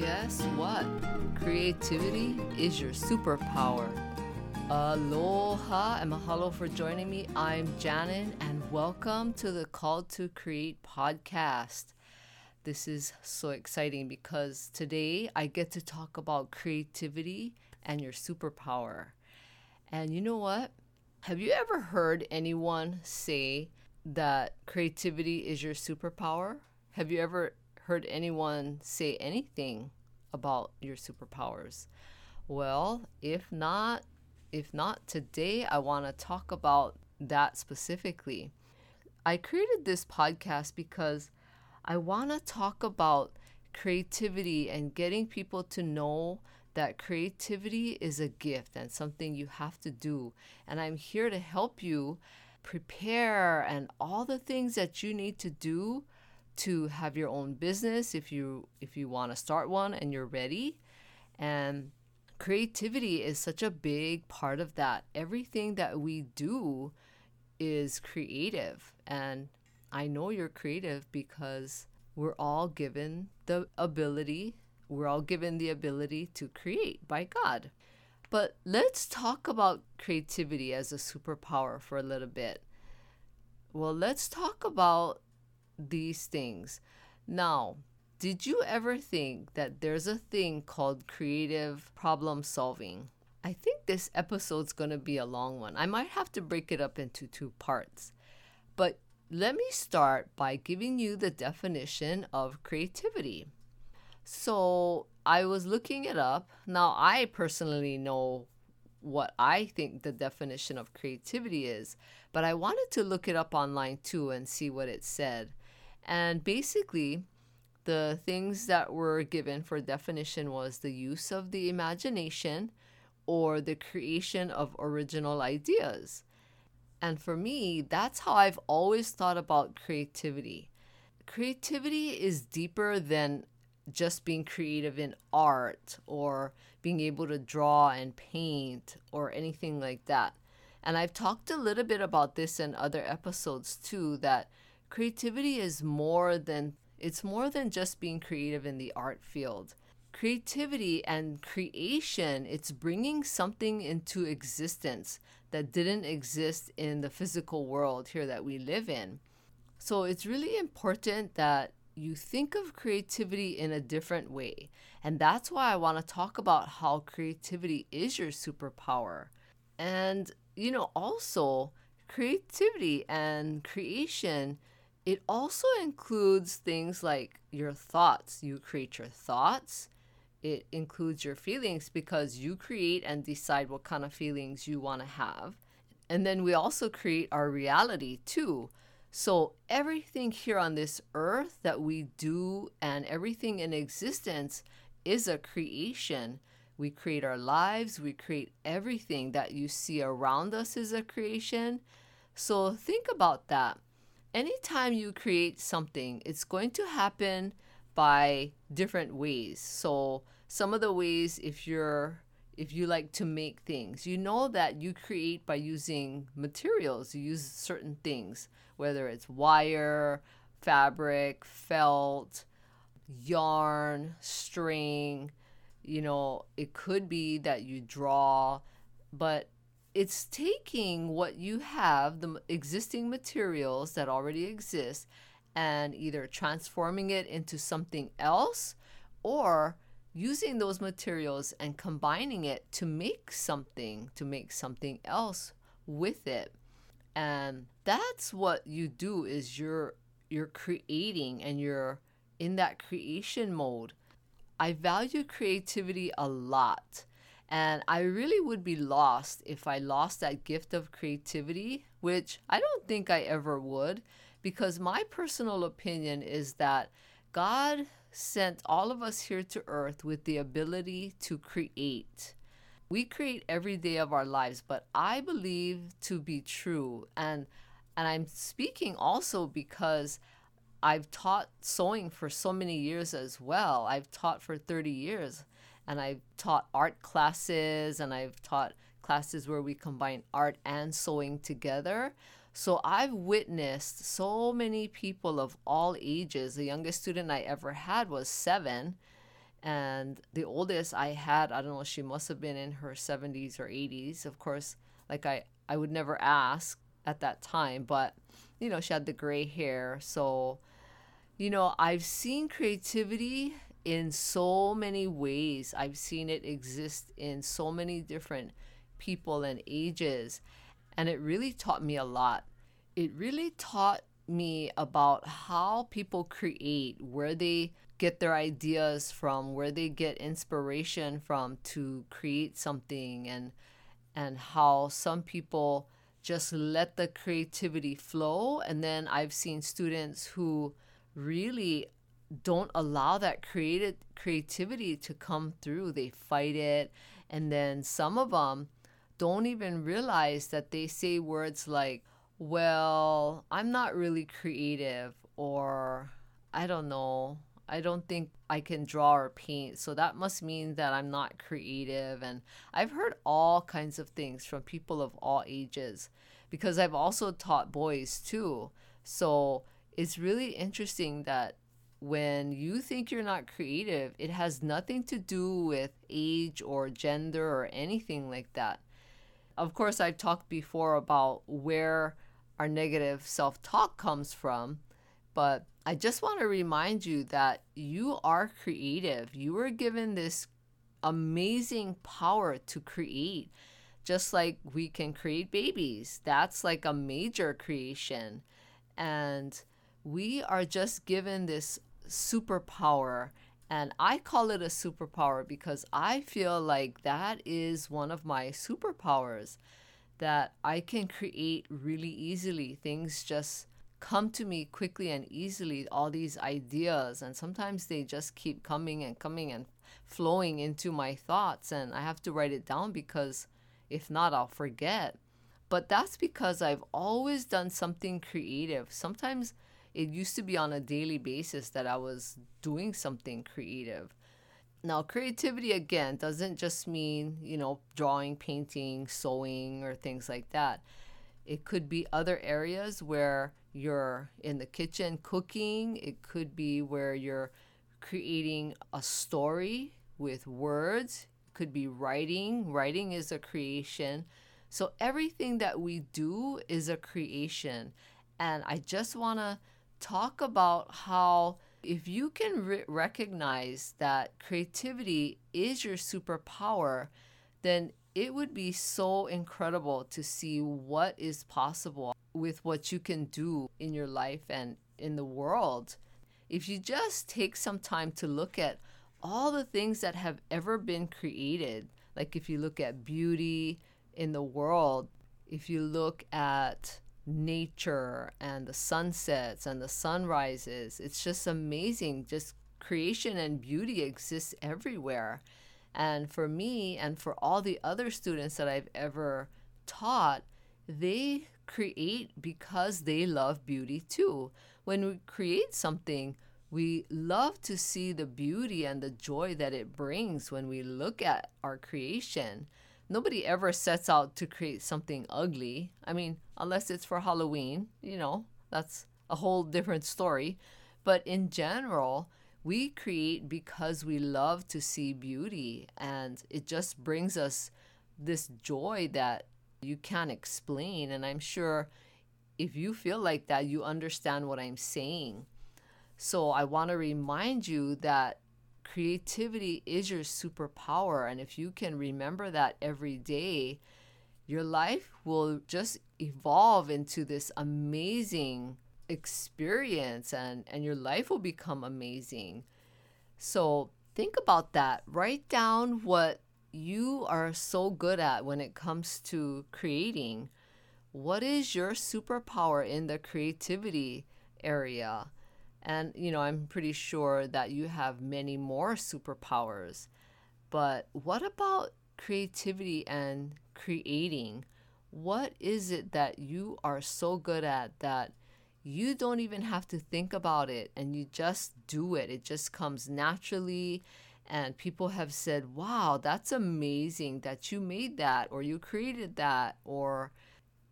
guess what? Creativity is your superpower. Aloha and mahalo for joining me. I'm Janin, and welcome to the Call to Create podcast. This is so exciting because today I get to talk about creativity and your superpower. And you know what? Have you ever heard anyone say that creativity is your superpower? Have you ever heard anyone say anything about your superpowers? Well, if not, if not today, I want to talk about that specifically. I created this podcast because I want to talk about creativity and getting people to know that creativity is a gift and something you have to do. And I'm here to help you prepare and all the things that you need to do to have your own business if you if you want to start one and you're ready. And creativity is such a big part of that. Everything that we do is creative. And I know you're creative because we're all given the ability, we're all given the ability to create by God. But let's talk about creativity as a superpower for a little bit. Well, let's talk about these things. Now, did you ever think that there's a thing called creative problem solving? I think this episode's going to be a long one. I might have to break it up into two parts. But let me start by giving you the definition of creativity. So, I was looking it up. Now, I personally know what I think the definition of creativity is, but I wanted to look it up online too and see what it said. And basically, the things that were given for definition was the use of the imagination or the creation of original ideas. And for me, that's how I've always thought about creativity. Creativity is deeper than just being creative in art or being able to draw and paint or anything like that. And I've talked a little bit about this in other episodes too that creativity is more than it's more than just being creative in the art field. Creativity and creation, it's bringing something into existence that didn't exist in the physical world here that we live in. So it's really important that you think of creativity in a different way. And that's why I want to talk about how creativity is your superpower. And, you know, also creativity and creation it also includes things like your thoughts. You create your thoughts. It includes your feelings because you create and decide what kind of feelings you want to have. And then we also create our reality too. So everything here on this earth that we do and everything in existence is a creation. We create our lives, we create everything that you see around us is a creation. So think about that anytime you create something, it's going to happen by different ways. So some of the ways if you're if you like to make things, you know that you create by using materials. You use certain things, whether it's wire, fabric, felt, yarn, string, you know, it could be that you draw, but it's taking what you have, the existing materials that already exist, and either transforming it into something else or using those materials and combining it to make something, to make something else with it. And that's what you do is you're you're creating and you're in that creation mode. I value creativity a lot and I really would be lost if I lost that gift of creativity, which I don't think I ever would, because my personal opinion is that God sent all of us here to earth with the ability to create. We create every day of our lives, but I believe to be true and and I'm speaking also because I've taught sewing for so many years as well. I've taught for 30 years and I've taught art classes and I've taught classes where we combine art and sewing together. So I've witnessed so many people of all ages. The youngest student I ever had was seven. And the oldest I had, I don't know, she must have been in her 70s or 80s. Of course, like I, I would never ask at that time, but you know, she had the gray hair. So, you know, I've seen creativity in so many ways. I've seen it exist in so many different people and ages. And it really taught me a lot. It really taught me about how people create, where they get their ideas from, where they get inspiration from to create something and and how some people just let the creativity flow and then I've seen students who really don't allow that creative creativity to come through. They fight it and then some of them don't even realize that they say words like, well, I'm not really creative, or I don't know, I don't think I can draw or paint. So that must mean that I'm not creative. And I've heard all kinds of things from people of all ages because I've also taught boys too. So it's really interesting that when you think you're not creative, it has nothing to do with age or gender or anything like that. Of course, I've talked before about where our negative self talk comes from, but I just want to remind you that you are creative. You were given this amazing power to create, just like we can create babies. That's like a major creation. And we are just given this superpower and I call it a superpower because I feel like that is one of my superpowers that I can create really easily. Things just come to me quickly and easily, all these ideas. And sometimes they just keep coming and coming and flowing into my thoughts. And I have to write it down because if not, I'll forget. But that's because I've always done something creative. Sometimes it used to be on a daily basis that I was doing something creative. Now, creativity again doesn't just mean, you know, drawing, painting, sewing, or things like that. It could be other areas where you're in the kitchen cooking, it could be where you're creating a story with words, it could be writing. Writing is a creation. So, everything that we do is a creation. And I just want to talk about how if you can re- recognize that creativity is your superpower, then it would be so incredible to see what is possible with what you can do in your life and in the world. If you just take some time to look at all the things that have ever been created, like if you look at beauty in the world, if you look at nature and the sunsets and the sunrises. It's just amazing. Just creation and beauty exists everywhere. And for me and for all the other students that I've ever taught, they create because they love beauty too. When we create something, we love to see the beauty and the joy that it brings when we look at our creation nobody ever sets out to create something ugly. I mean, unless it's for Halloween, you know, that's a whole different story. But in general, we create because we love to see beauty and it just brings us this joy that you can't explain. And I'm sure if you feel like that, you understand what I'm saying. So I want to remind you that creativity is your superpower. And if you can remember that every day, your life will just evolve into this amazing experience and, and your life will become amazing. So think about that. Write down what you are so good at when it comes to creating. What is your superpower in the creativity area? And, you know, I'm pretty sure that you have many more superpowers. But what about creativity and creating? What is it that you are so good at that you don't even have to think about it and you just do it? It just comes naturally. And people have said, wow, that's amazing that you made that or you created that or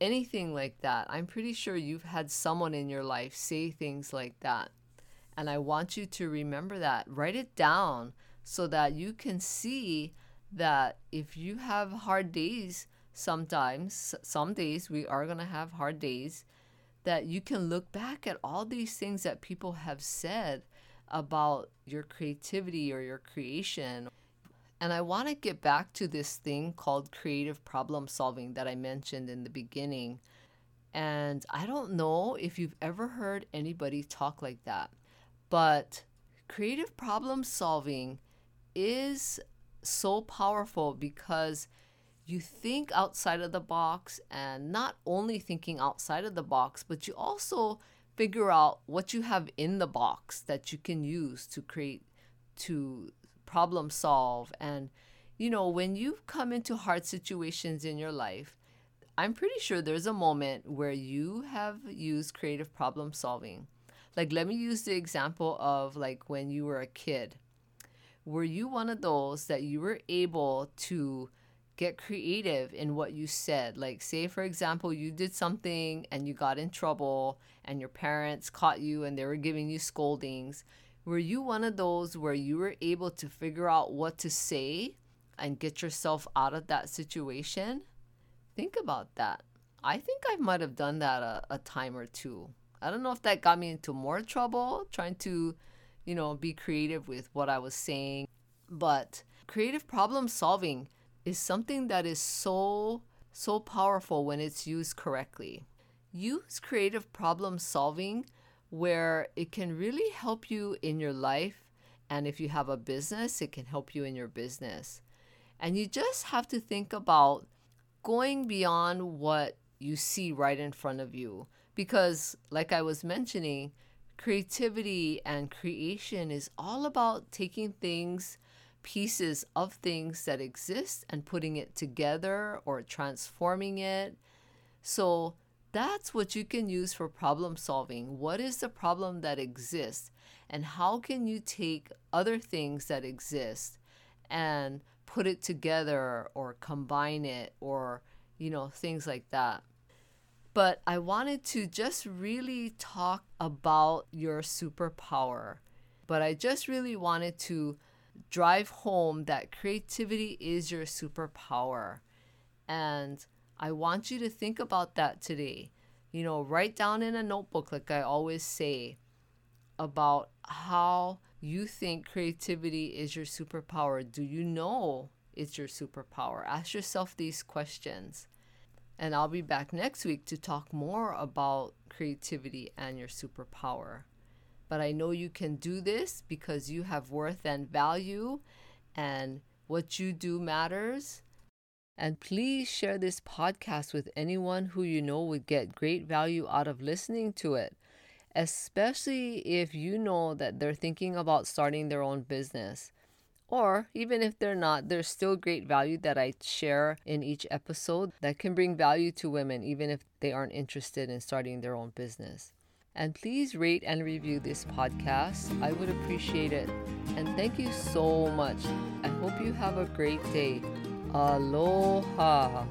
anything like that. I'm pretty sure you've had someone in your life say things like that. And I want you to remember that. Write it down so that you can see that if you have hard days, sometimes, some days we are going to have hard days, that you can look back at all these things that people have said about your creativity or your creation. And I want to get back to this thing called creative problem solving that I mentioned in the beginning. And I don't know if you've ever heard anybody talk like that, but creative problem solving is so powerful because you think outside of the box and not only thinking outside of the box, but you also figure out what you have in the box that you can use to create, to problem solve. And, you know, when you come into hard situations in your life, I'm pretty sure there's a moment where you have used creative problem solving. Like, let me use the example of like when you were a kid. Were you one of those that you were able to get creative in what you said? Like, say, for example, you did something and you got in trouble and your parents caught you and they were giving you scoldings. Were you one of those where you were able to figure out what to say and get yourself out of that situation? think about that. I think I might have done that a, a time or two. I don't know if that got me into more trouble trying to, you know, be creative with what I was saying. But creative problem solving is something that is so, so powerful when it's used correctly. Use creative problem solving where it can really help you in your life. And if you have a business, it can help you in your business. And you just have to think about going beyond what you see right in front of you. Because, like I was mentioning, creativity and creation is all about taking things, pieces of things that exist, and putting it together or transforming it. So, that's what you can use for problem solving. What is the problem that exists? And how can you take other things that exist and put it together or combine it or, you know, things like that. But I wanted to just really talk about your superpower. But I just really wanted to drive home that creativity is your superpower. And I want you to think about that today. You know, write down in a notebook, like I always say, about how you think creativity is your superpower. Do you know it's your superpower? Ask yourself these questions. And I'll be back next week to talk more about creativity and your superpower. But I know you can do this because you have worth and value, and what you do matters. And please share this podcast with anyone who you know would get great value out of listening to it especially if you know that they're thinking about starting their own business. Or even if they're not, there's still great value that I share in each episode that can bring value to women, even if they aren't interested in starting their own business. And please rate and review this podcast. I would appreciate it. And thank you so much. I hope you have a great day. Aloha.